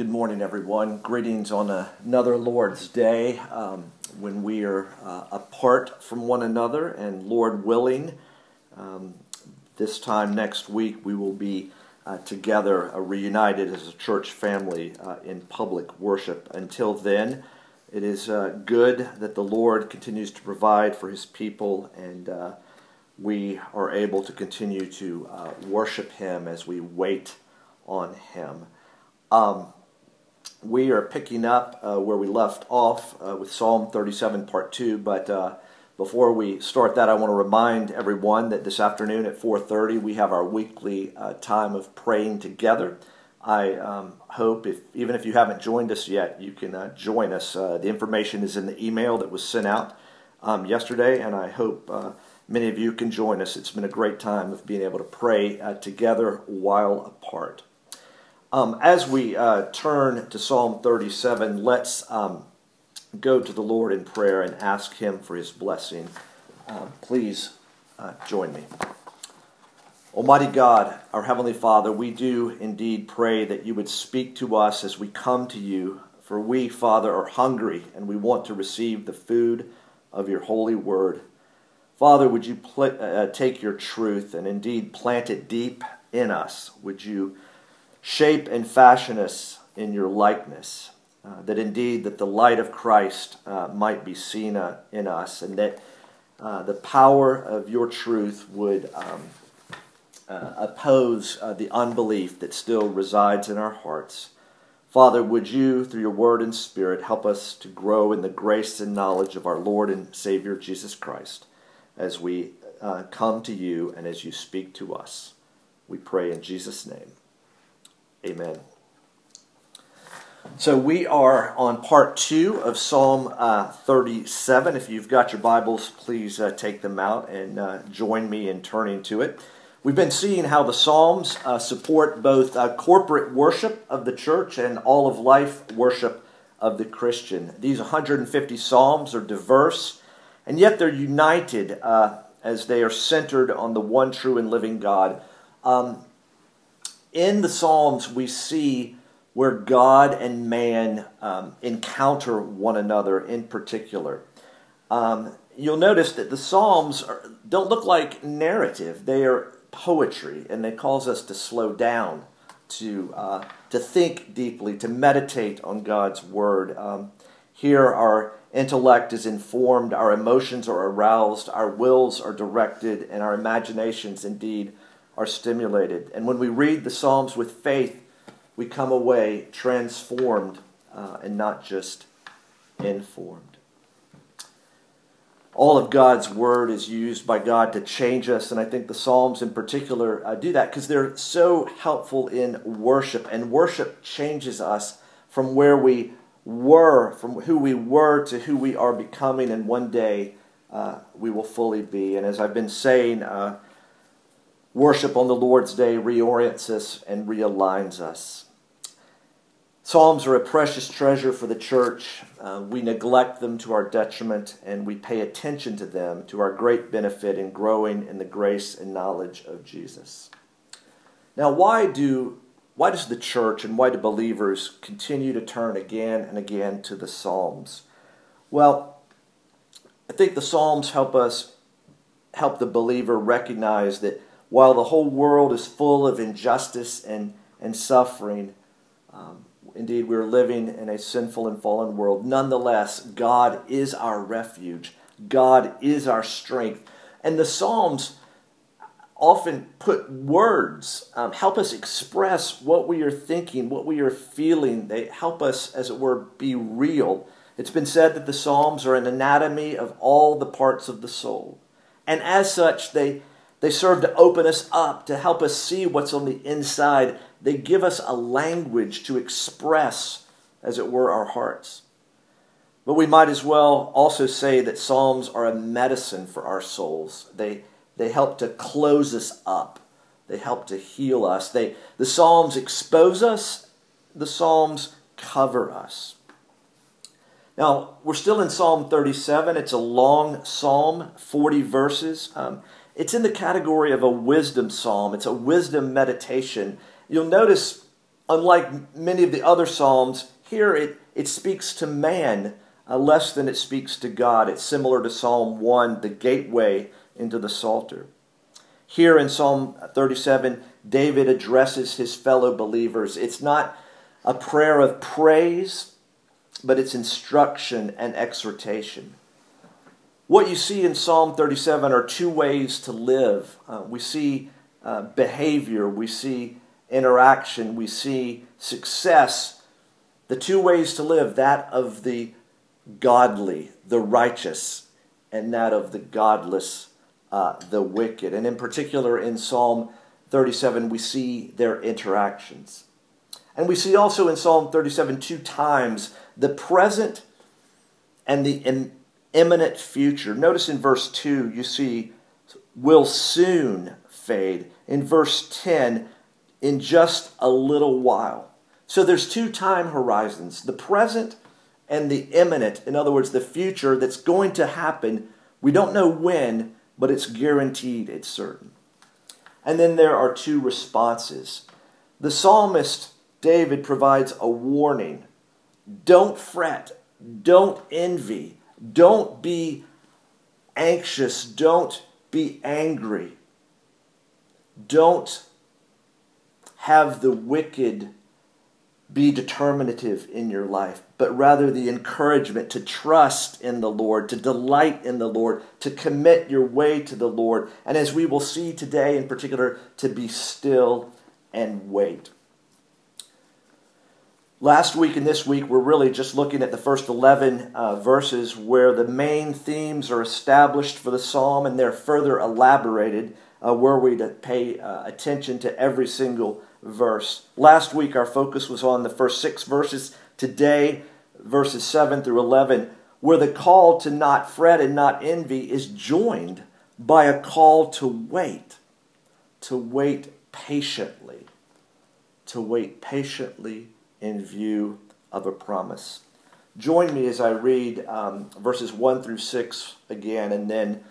Good morning, everyone. Greetings on another Lord's Day um, when we are uh, apart from one another, and Lord willing, um, this time next week we will be uh, together, uh, reunited as a church family uh, in public worship. Until then, it is uh, good that the Lord continues to provide for his people, and uh, we are able to continue to worship him as we wait on him. Um, we are picking up uh, where we left off uh, with Psalm 37, part 2. But uh, before we start that, I want to remind everyone that this afternoon at 4.30 we have our weekly uh, time of praying together. I um, hope, if even if you haven't joined us yet, you can uh, join us. Uh, the information is in the email that was sent out um, yesterday, and I hope many of you can join us. It's been a great time of being able to pray together while apart. Um, as we uh, turn to Psalm 37, let's um, go to the Lord in prayer and ask Him for His blessing. Uh, please uh, join me. Almighty God, our Heavenly Father, we do indeed pray that you would speak to us as we come to you, for we, Father, are hungry and we want to receive the food of your holy word. Father, would you pl- uh, take your truth and indeed plant it deep in us? Would you shape and fashion us in your likeness, uh, that indeed that the light of Christ uh, might be seen uh, in us, and that uh, the power of your truth would um, uh, oppose uh, the unbelief that still resides in our hearts. Father, would you, through your word and spirit, help us to grow in the grace and knowledge of our Lord and Savior Jesus Christ as we come to you and as you speak to us. We pray in Jesus' name. Amen. So we are on part two of Psalm uh, 37. If you've got your Bibles, please uh, take them out and uh, join me in turning to it. We've been seeing how the Psalms uh, support both uh, corporate worship of the church and all of life worship of the Christian. These 150 Psalms are diverse, and yet they're united uh, as they are centered on the one true and living God. Um, in the Psalms, we see where God and man um, encounter one another in particular. Um, you'll notice that the Psalms are, don't look like narrative, they are poetry, and it calls us to slow down, to, uh, to think deeply, to meditate on God's Word. Um, here, our intellect is informed, our emotions are aroused, our wills are directed, and our imaginations, indeed, are stimulated. And when we read the Psalms with faith, we come away transformed uh, and not just informed. All of God's word is used by God to change us, and I think the Psalms in particular uh, do that because they're so helpful in worship, and worship changes us from where we were, from who we were to who we are becoming, and one day uh, we will fully be. And as I've been saying, uh, Worship on the Lord's Day reorients us and realigns us. Psalms are a precious treasure for the church. Uh, we neglect them to our detriment, and we pay attention to them to our great benefit in growing in the grace and knowledge of Jesus. Now, why do why does the church and why do believers continue to turn again and again to the Psalms? Well, I think the Psalms help us help the believer recognize that while the whole world is full of injustice and, and suffering, um, indeed, we're living in a sinful and fallen world. Nonetheless, God is our refuge, God is our strength. And the Psalms often put words, um, help us express what we are thinking, what we are feeling. They help us, as it were, be real. It's been said that the Psalms are an anatomy of all the parts of the soul. And as such, they they serve to open us up, to help us see what's on the inside. They give us a language to express, as it were, our hearts. But we might as well also say that Psalms are a medicine for our souls. They, they help to close us up, they help to heal us. They, the Psalms expose us, the Psalms cover us. Now, we're still in Psalm 37. It's a long psalm, 40 verses. Um, it's in the category of a wisdom psalm, it's a wisdom meditation. You'll notice unlike many of the other Psalms, here it, it speaks to man uh, less than it speaks to God. It's similar to Psalm 1, the gateway into the Psalter. Here in Psalm 37, David addresses his fellow believers. It's not a prayer of praise, but it's instruction and exhortation. What you see in Psalm 37 are two ways to live. Uh, we see uh, behavior, we see interaction, we see success. The two ways to live that of the godly, the righteous, and that of the godless, uh, the wicked. And in particular, in Psalm 37, we see their interactions. And we see also in Psalm 37 two times the present and the imminent future. Notice in verse 2, you see, will soon fade. In verse 10, in just a little while. So there's two time horizons the present and the imminent. In other words, the future that's going to happen. We don't know when, but it's guaranteed, it's certain. And then there are two responses. The psalmist David provides a warning don't fret, don't envy, don't be anxious, don't be angry, don't have the wicked be determinative in your life, but rather the encouragement to trust in the Lord, to delight in the Lord, to commit your way to the Lord, and as we will see today in particular, to be still and wait. Last week and this week, we're really just looking at the first 11 uh, verses where the main themes are established for the psalm and they're further elaborated, uh, were we to pay uh, attention to every single verse. Last week, our focus was on the first six verses. Today, verses 7 through 11, where the call to not fret and not envy is joined by a call to wait, to wait patiently, to wait patiently in view of a promise. Join me as I read um, verses 1 through 6 again and then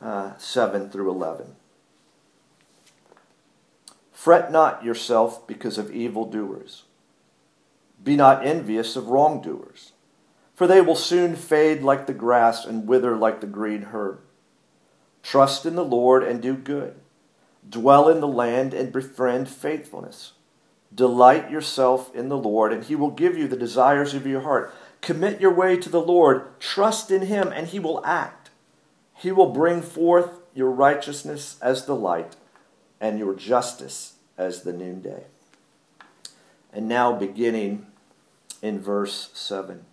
uh, 7 through 11. Fret not yourself because of evildoers. Be not envious of wrongdoers, for they will soon fade like the grass and wither like the green herb. Trust in the Lord and do good. Dwell in the land and befriend faithfulness. Delight yourself in the Lord, and he will give you the desires of your heart. Commit your way to the Lord. Trust in him, and he will act. He will bring forth your righteousness as the light and your justice as the noonday. And now, beginning in verse 7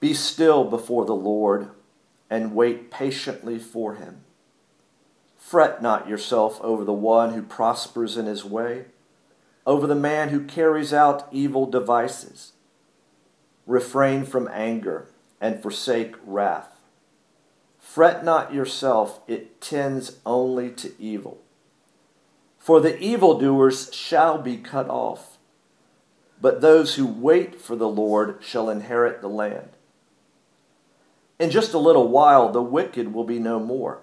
Be still before the Lord and wait patiently for him. Fret not yourself over the one who prospers in his way, over the man who carries out evil devices. Refrain from anger and forsake wrath. Fret not yourself, it tends only to evil. For the evildoers shall be cut off, but those who wait for the Lord shall inherit the land. In just a little while, the wicked will be no more.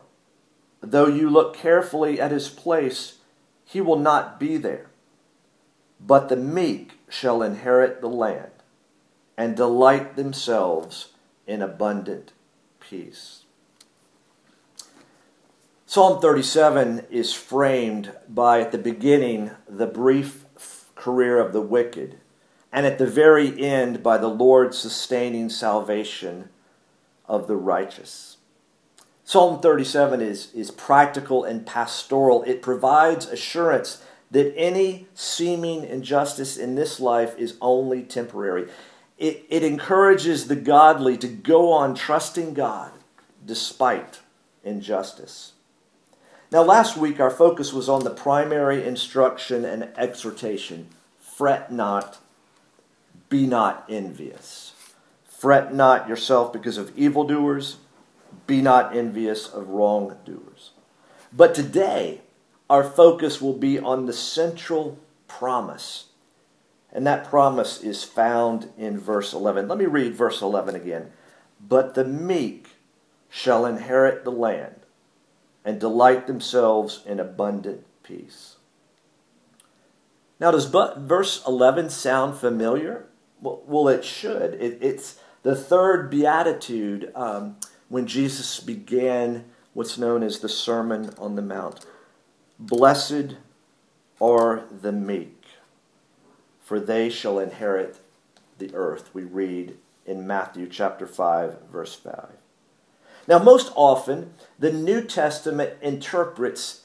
Though you look carefully at his place, he will not be there. But the meek shall inherit the land and delight themselves in abundant peace. Psalm 37 is framed by, at the beginning, the brief career of the wicked, and at the very end, by the Lord sustaining salvation of the righteous. Psalm 37 is, is practical and pastoral. It provides assurance that any seeming injustice in this life is only temporary. It, it encourages the godly to go on trusting God despite injustice. Now, last week our focus was on the primary instruction and exhortation fret not, be not envious. Fret not yourself because of evildoers, be not envious of wrongdoers. But today, our focus will be on the central promise. And that promise is found in verse 11. Let me read verse 11 again. But the meek shall inherit the land and delight themselves in abundant peace. Now, does verse 11 sound familiar? Well, it should. It, it's the third beatitude um, when Jesus began what's known as the Sermon on the Mount. Blessed are the meek, for they shall inherit the earth, we read in Matthew chapter 5, verse 5. Now, most often, the New Testament interprets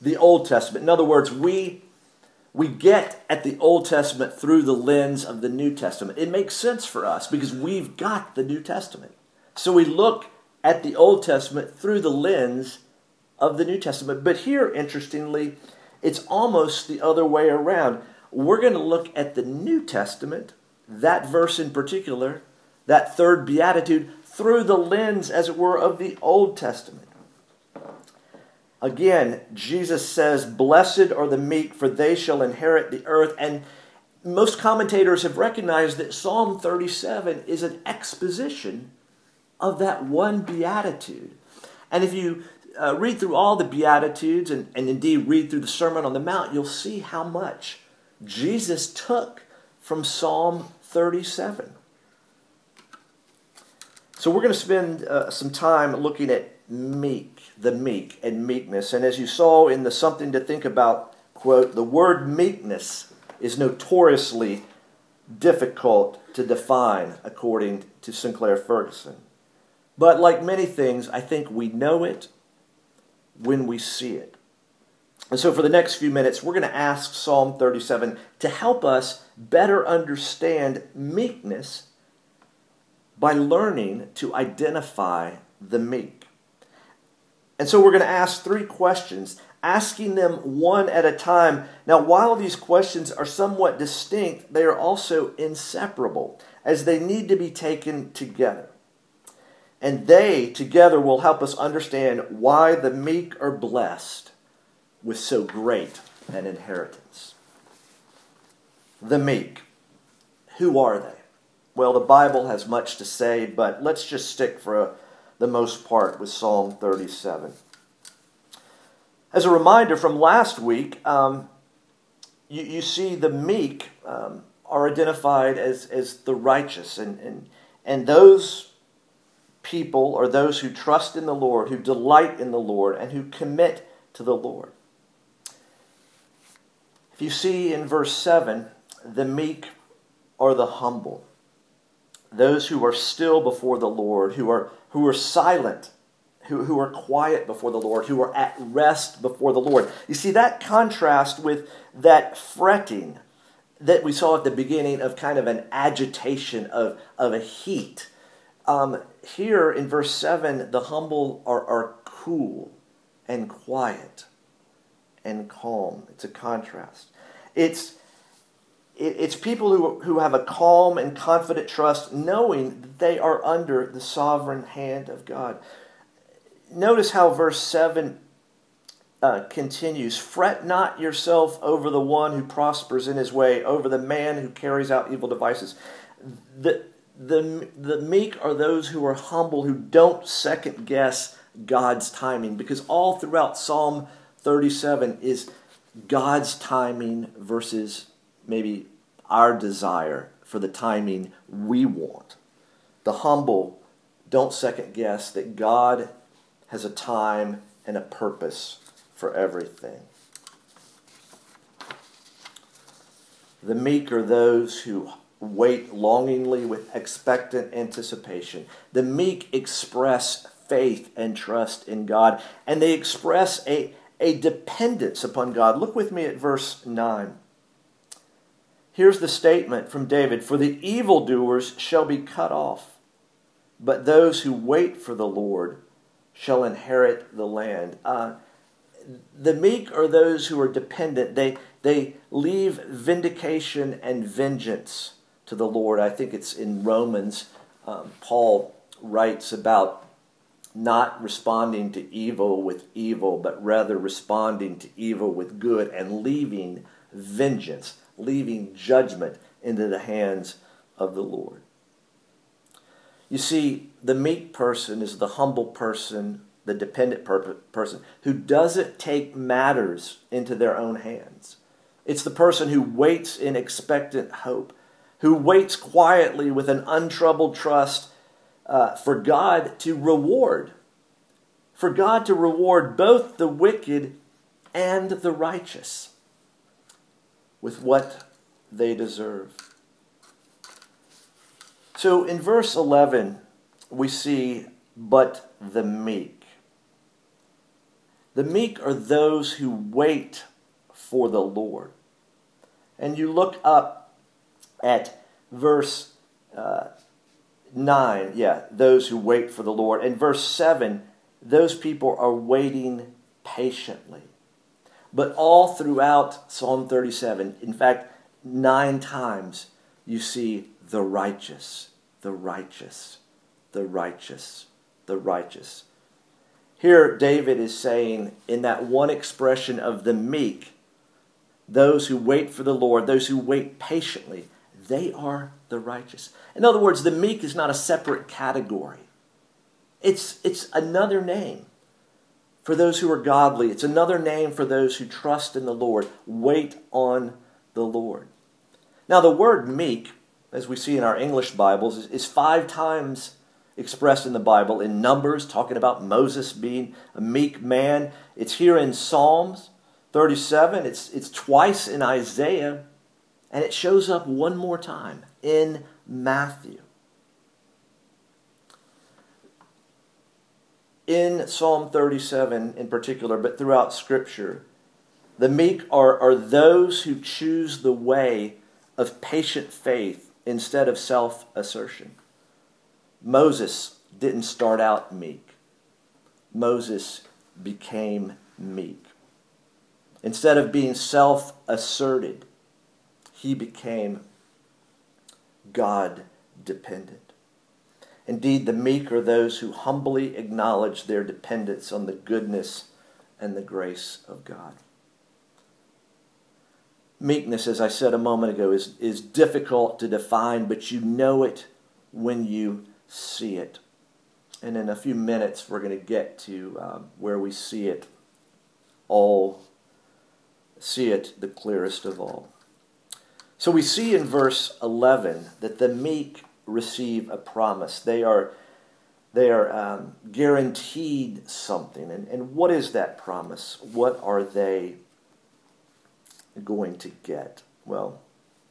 the Old Testament. In other words, we, we get at the Old Testament through the lens of the New Testament. It makes sense for us because we've got the New Testament. So we look at the Old Testament through the lens of the New Testament. But here, interestingly, it's almost the other way around. We're going to look at the New Testament, that verse in particular, that third beatitude, through the lens, as it were, of the Old Testament. Again, Jesus says, Blessed are the meek, for they shall inherit the earth. And most commentators have recognized that Psalm 37 is an exposition of that one beatitude. And if you uh, read through all the Beatitudes and, and indeed read through the Sermon on the Mount, you'll see how much Jesus took from Psalm 37. So we're going to spend uh, some time looking at meek, the meek, and meekness. And as you saw in the Something to Think About quote, the word meekness is notoriously difficult to define, according to Sinclair Ferguson. But like many things, I think we know it when we see it. And so, for the next few minutes, we're going to ask Psalm 37 to help us better understand meekness by learning to identify the meek. And so, we're going to ask three questions, asking them one at a time. Now, while these questions are somewhat distinct, they are also inseparable, as they need to be taken together. And they together will help us understand why the meek are blessed with so great an inheritance. The meek. Who are they? Well, the Bible has much to say, but let's just stick for a, the most part with Psalm 37. As a reminder from last week, um, you, you, see the meek um, are identified as, as the righteous, and, and, and those people are those who trust in the Lord, who delight in the Lord, and who commit to the Lord. If you see in verse 7, the meek are the humble, those who are still before the Lord, who are, who are silent, who, who are quiet before the Lord, who are at rest before the Lord. You see that contrast with that fretting that we saw at the beginning of kind of an agitation, of, of a heat. Um, here in verse 7, the humble are, are cool and quiet and calm. It's a contrast. It's, it, it's people who, who have a calm and confident trust, knowing that they are under the sovereign hand of God. Notice how verse 7 uh, continues Fret not yourself over the one who prospers in his way, over the man who carries out evil devices. The, the, the meek are those who are humble, who don't second guess God's timing. Because all throughout Psalm 37 is God's timing versus maybe our desire for the timing we want. The humble don't second guess that God has a time and a purpose for everything. The meek are those who wait longingly with expectant anticipation. The meek express faith and trust in God, and they express a, a dependence upon God. Look with me at verse 9. Here's the statement from David For the evildoers shall be cut off, but those who wait for the Lord shall inherit the land. Uh, the meek are those who are dependent. They, they leave vindication and vengeance to the Lord. I think it's in Romans, um, Paul writes about not responding to evil with evil, but rather responding to evil with good and leaving vengeance, leaving judgment into the hands of the Lord. You see, the meek person is the humble person, the dependent per- person who doesn't take matters into their own hands. It's the person who waits in expectant hope, who waits quietly with an untroubled trust uh, for God to reward, for God to reward both the wicked and the righteous with what they deserve. So in verse 11, we see, but the meek. The meek are those who wait for the Lord. And you look up at verse uh, 9, yeah, those who wait for the Lord. And verse 7, those people are waiting patiently. But all throughout Psalm 37, in fact, nine times, you see the righteous, the righteous, the righteous, the righteous. Here, David is saying in that one expression of the meek, those who wait for the Lord, those who wait patiently, they are the righteous. In other words, the meek is not a separate category. It's, it's another name for those who are godly. It's another name for those who trust in the Lord. Wait on the Lord. Now, the word meek, as we see in our English Bibles, is, five times expressed in the Bible in Numbers, talking about Moses being a meek man. It's here in Psalms 37, it's, it's twice in Isaiah, and it shows up one more time in Matthew. In Psalm 37 in particular, but throughout Scripture, the meek are, are those who choose the way of patient faith instead of self assertion. Moses didn't start out meek, Moses became meek. Instead of being self asserted, he became God dependent. Indeed, the meek are those who humbly acknowledge their dependence on the goodness and the grace of God. Meekness, as I said a moment ago, is, is difficult to define, but you know it when you see it. And in a few minutes, we're going to get to um, where we see it all, see it the clearest of all. So we see in verse 11 that the meek receive a promise. They are, they are um, guaranteed something. And, and what is that promise? What are they going to get? Well,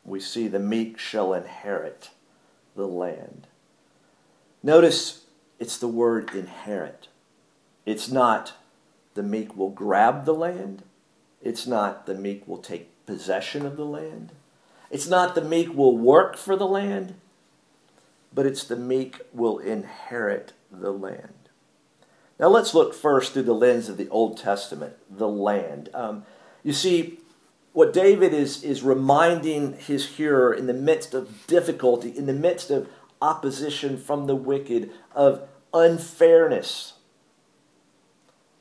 we see the meek shall inherit the land. Notice it's the word inherit. It's not the meek will grab the land. It's not the meek will take possession of the land. It's not the meek will work for the land, but it's the meek will inherit the land. Now let's look first through the lens of the Old Testament, the land. Um, you see, what David is, is reminding his hearer in the midst of difficulty, in the midst of opposition from the wicked, of unfairness.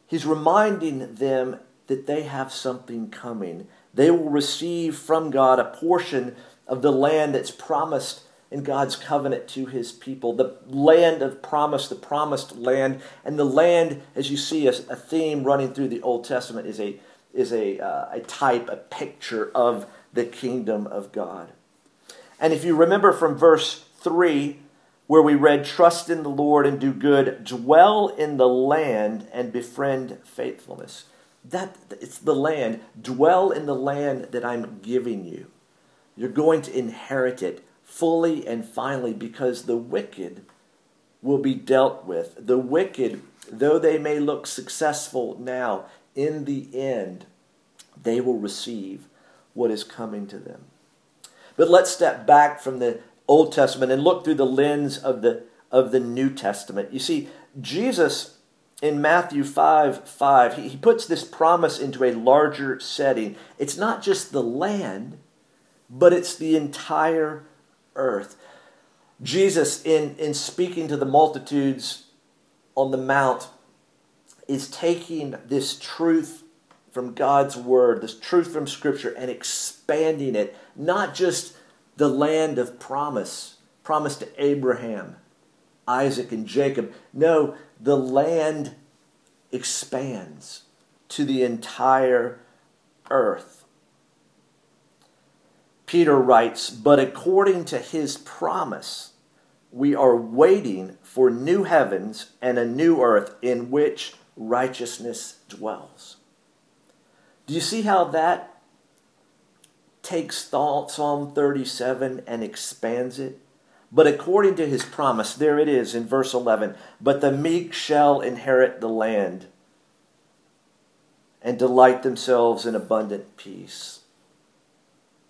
He's reminding them that they have something coming. They will receive from God a portion of the land that's promised in God's covenant to his people. The land of promise, the promised land. And the land, as you see, a, a theme running through the Old Testament is a, is a, uh, a type, a picture of the kingdom of God. And if you remember from verse 3, where we read, Trust in the Lord and do good, dwell in the land and befriend faithfulness. That it's the land. Dwell in the land that I'm giving you. You're going to inherit it fully and finally because the wicked will be dealt with. The wicked, though they may look successful now, in the end, they will receive what is coming to them. But let's step back from the Old Testament and look through the lens of the, of the New Testament. You see, Jesus in Matthew 5 5, he, he puts this promise into a larger setting. It's not just the land, but it's the entire earth. Jesus, in, in speaking to the multitudes on the Mount, is taking this truth from God's Word, this truth from Scripture, and expanding it, not just the land of promise, promise to Abraham, Isaac, and Jacob. No, the land expands to the entire earth. Peter writes, But according to his promise, we are waiting for new heavens and a new earth in which righteousness dwells. Do you see how that takes Psalm 37 and expands it? But according to his promise, there it is in verse 11 But the meek shall inherit the land and delight themselves in abundant peace.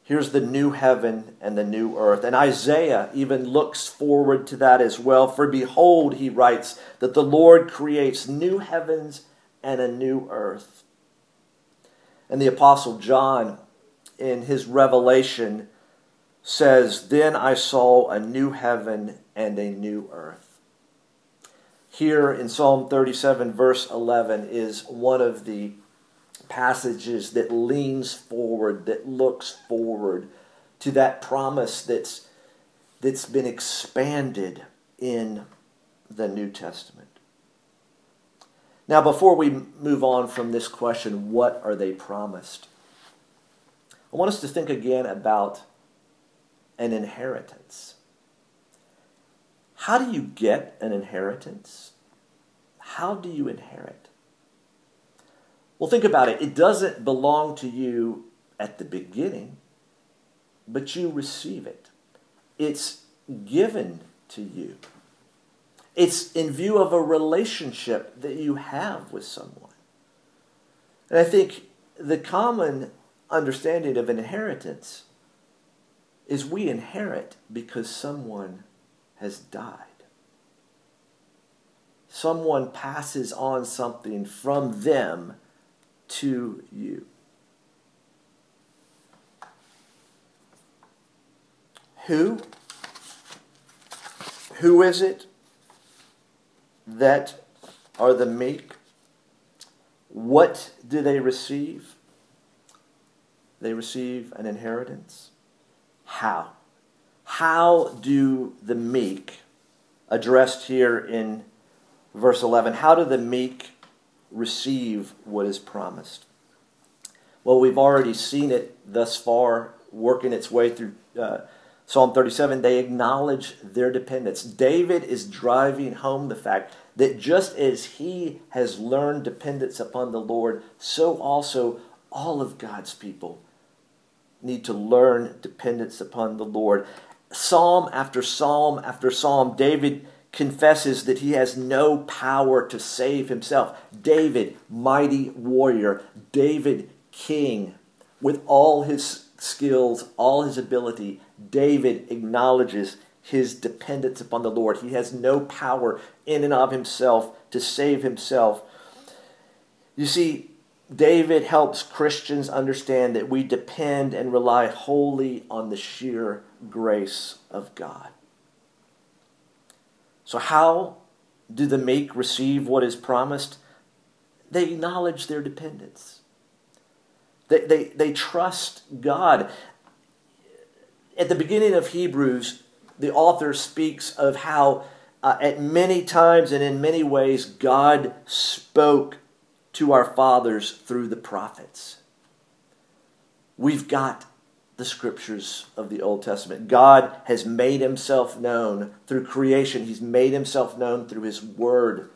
Here's the new heaven and the new earth. And Isaiah even looks forward to that as well. For behold, he writes, that the Lord creates new heavens and a new earth. And the Apostle John, in his revelation, says, Then I saw a new heaven and a new earth. Here in Psalm 37, verse 11, is one of the passages that leans forward, that looks forward to that promise that's, that's been expanded in the New Testament. Now, before we move on from this question, what are they promised? I want us to think again about an inheritance. How do you get an inheritance? How do you inherit? Well, think about it. It doesn't belong to you at the beginning, but you receive it. It's given to you. It's in view of a relationship that you have with someone. And I think the common understanding of inheritance is we inherit because someone has died. Someone passes on something from them to you. Who? Who is it that are the meek? What do they receive? They receive an inheritance. How? How do the meek, addressed here in verse 11, how do the meek receive what is promised. Well, we've already seen it thus far working its way through uh, Psalm 37. They acknowledge their dependence. David is driving home the fact that just as he has learned dependence upon the Lord, so also all of God's people need to learn dependence upon the Lord. Psalm after psalm after psalm, David confesses that he has no power to save himself. David, mighty warrior, David, king, with all his skills, all his ability, David acknowledges his dependence upon the Lord. He has no power in and of himself to save himself. You see, David helps Christians understand that we depend and rely wholly on the sheer grace of God. So, how do the meek receive what is promised? They acknowledge their dependence, they, they, they trust God. At the beginning of Hebrews, the author speaks of how, uh, at many times and in many ways, God spoke to our fathers through the prophets. We've got the scriptures of the Old Testament. God has made himself known through creation, he's made himself known through his word.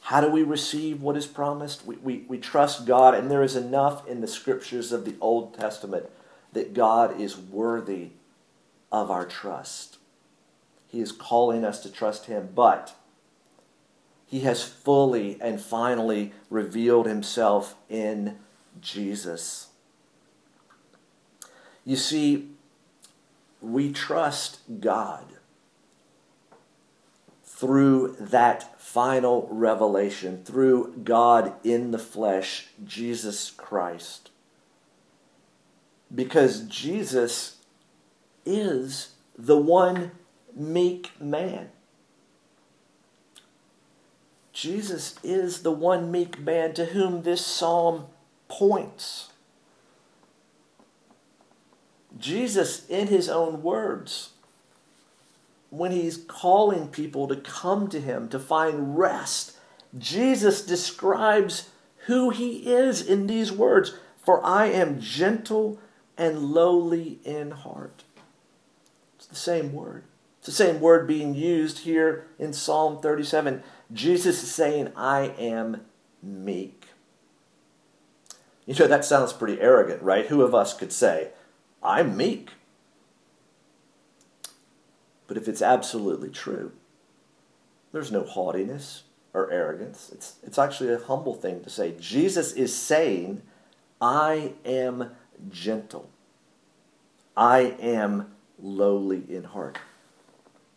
How do we receive what is promised? We, we, we trust God, and there is enough in the scriptures of the Old Testament that God is worthy of our trust. He is calling us to trust Him, but He has fully and finally revealed Himself in Jesus. You see, we trust God through that final revelation, through God in the flesh, Jesus Christ. Because Jesus is the one meek man. Jesus is the one meek man to whom this psalm points. Jesus, in his own words, when he's calling people to come to him to find rest, Jesus describes who he is in these words For I am gentle and lowly in heart. It's the same word. It's the same word being used here in Psalm 37. Jesus is saying, I am meek. You know, that sounds pretty arrogant, right? Who of us could say, I'm meek? But if it's absolutely true, there's no haughtiness or arrogance. It's, it's actually a humble thing to say. Jesus is saying, I am gentle. I am lowly in heart.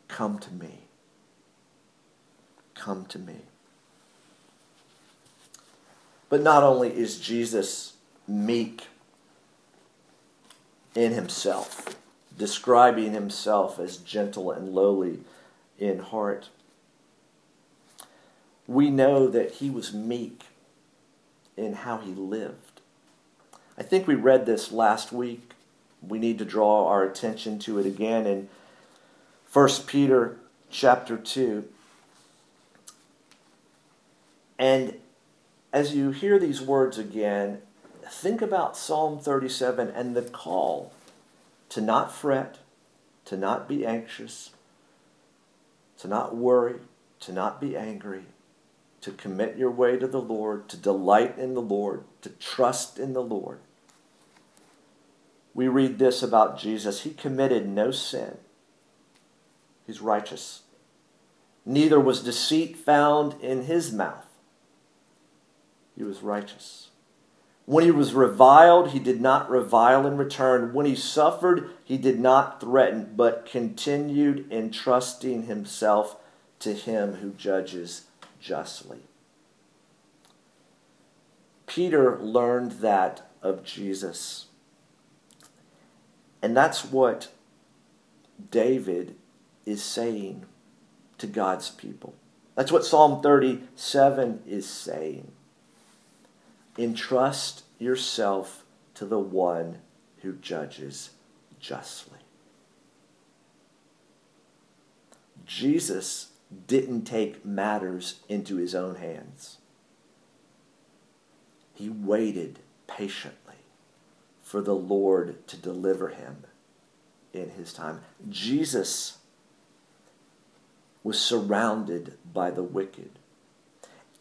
Come to me. Come to me. But not only is Jesus meek in himself, describing himself as gentle and lowly in heart, we know that he was meek in how he lived. I think we read this last week. We need to draw our attention to it again in 1 Peter chapter 2. And as you hear these words again, think about Psalm 37 and the call to not fret, to not be anxious, to not worry, to not be angry, to commit your way to the Lord, to delight in the Lord, to trust in the Lord. We read this about Jesus He committed no sin, He's righteous. Neither was deceit found in His mouth he was righteous. When he was reviled, he did not revile in return. When he suffered, he did not threaten, but continued entrusting himself to him who judges justly. Peter learned that of Jesus. And that's what David is saying to God's people. That's what Psalm 37 is saying. Entrust yourself to the one who judges justly. Jesus didn't take matters into his own hands. He waited patiently for the Lord to deliver him in his time. Jesus was surrounded by the wicked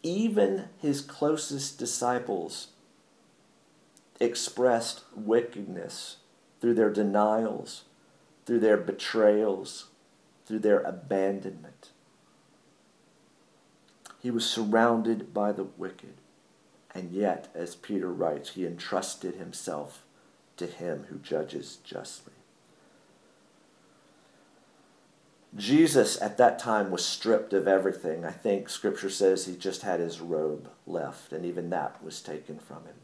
even his closest disciples expressed wickedness through their denials, through their betrayals, through their abandonment. He was surrounded by the wicked, and yet, as Peter writes, he entrusted himself to him who judges justly. Jesus at that time was stripped of everything. I think scripture says he just had his robe left, and even that was taken from him.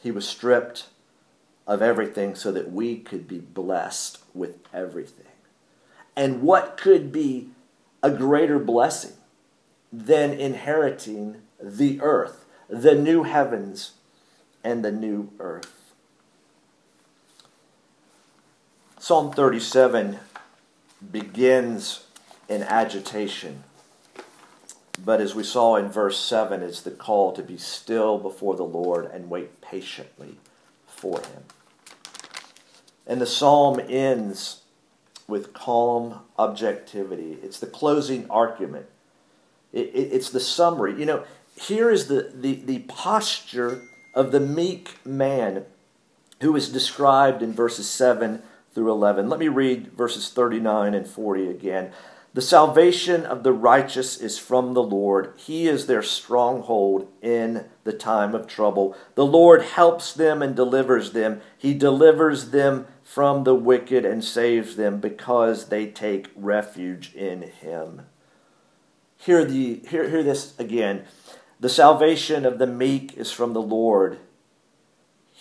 He was stripped of everything so that we could be blessed with everything. And what could be a greater blessing than inheriting the earth, the new heavens, and the new earth? Psalm 37 begins in agitation. But as we saw in verse 7, it's the call to be still before the Lord and wait patiently for Him. And the psalm ends with calm objectivity. It's the closing argument, it, it, it's the summary. You know, here is the, the, the posture of the meek man who is described in verses 7 through 11. Let me read verses 39 and 40 again. The salvation of the righteous is from the Lord. He is their stronghold in the time of trouble. The Lord helps them and delivers them. He delivers them from the wicked and saves them because they take refuge in him. Hear, the, hear, hear this again. The salvation of the meek is from the Lord.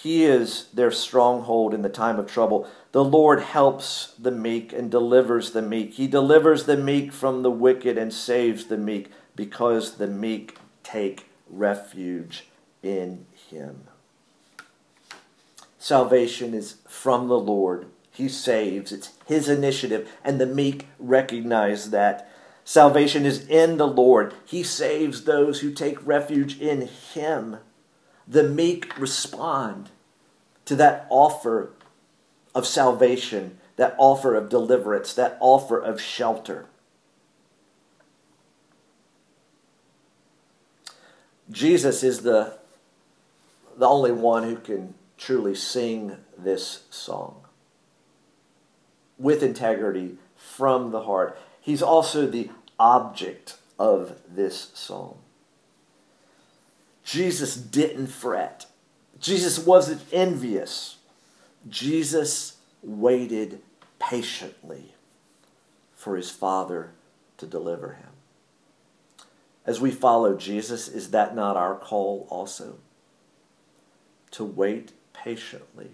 He is their stronghold in the time of trouble. The Lord helps the meek and delivers the meek. He delivers the meek from the wicked and saves the meek because the meek take refuge in him. Salvation is from the Lord. He saves. It's his initiative, and the meek recognize that. Salvation is in the Lord. He saves those who take refuge in him the meek respond to that offer of salvation, that offer of deliverance, that offer of shelter. Jesus is the, the only one who can truly sing this song with integrity from the heart. He's also the object of this song. Jesus didn't fret. Jesus wasn't envious. Jesus waited patiently for his Father to deliver him. As we follow Jesus, is that not our call also? To wait patiently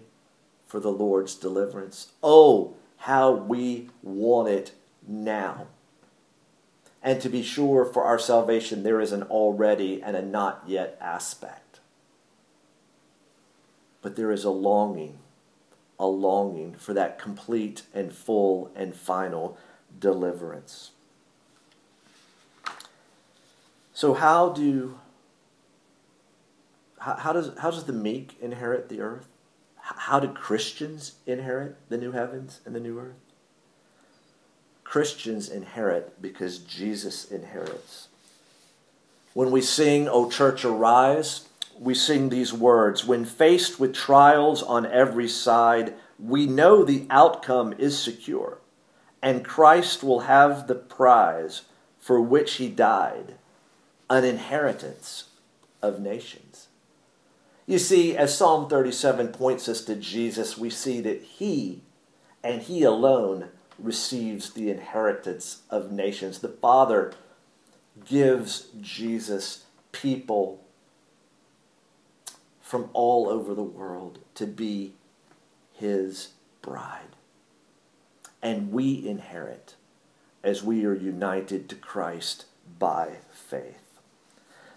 for the Lord's deliverance. Oh, how we want it now. And to be sure, for our salvation, there is an already and a not yet aspect. But there is a longing, a longing for that complete and full and final deliverance. So, how do how, does how does the meek inherit the earth? How do Christians inherit the new heavens and the new earth? Christians inherit because Jesus inherits. When we sing, O church, arise, we sing these words When faced with trials on every side, we know the outcome is secure, and Christ will have the prize for which he died an inheritance of nations. You see, as Psalm 37 points us to Jesus, we see that he and he alone receives the inheritance of nations. The Father gives Jesus people from all over the world to be his bride. And we inherit as we are united to Christ by faith.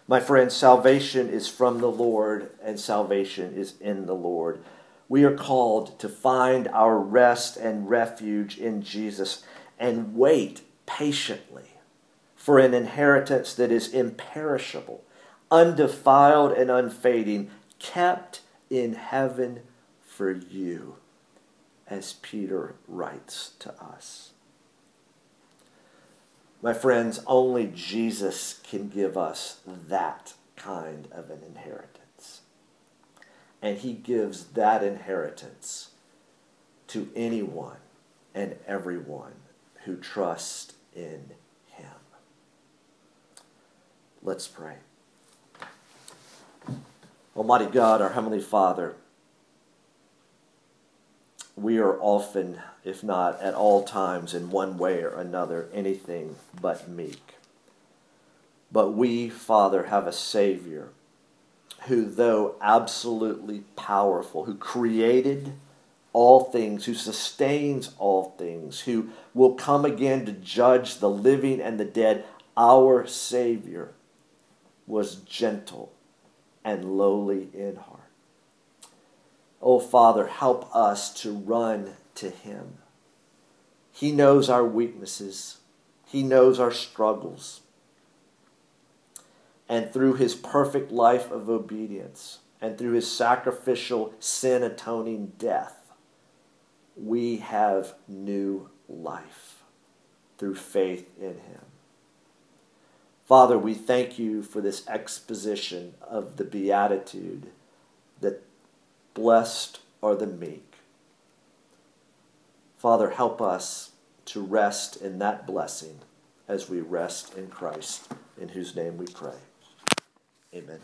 My friends, salvation is from the Lord, and salvation is in the Lord. We are called to find our rest and refuge in Jesus and wait patiently for an inheritance that is imperishable, undefiled, and unfading, kept in heaven for you, as Peter writes to us. My friends, only Jesus can give us that kind of an inheritance. And he gives that inheritance to anyone and everyone who trusts in him. Let's pray. Almighty God, our Heavenly Father, we are often, if not at all times, in one way or another, anything but meek. But we, Father, have a Savior who, though absolutely powerful, who created all things, who sustains all things, who will come again to judge the living and the dead, our Savior was gentle and lowly in heart. Oh, Father, help us to run to Him. He knows our weaknesses, He knows our struggles. And through His perfect life of obedience and through His sacrificial, sin atoning death, we have new life through faith in Him. Father, we thank you for this exposition of the Beatitude that Blessed are the meek. Father, help us to rest in that blessing as we rest in Christ, in whose name we pray. Amen.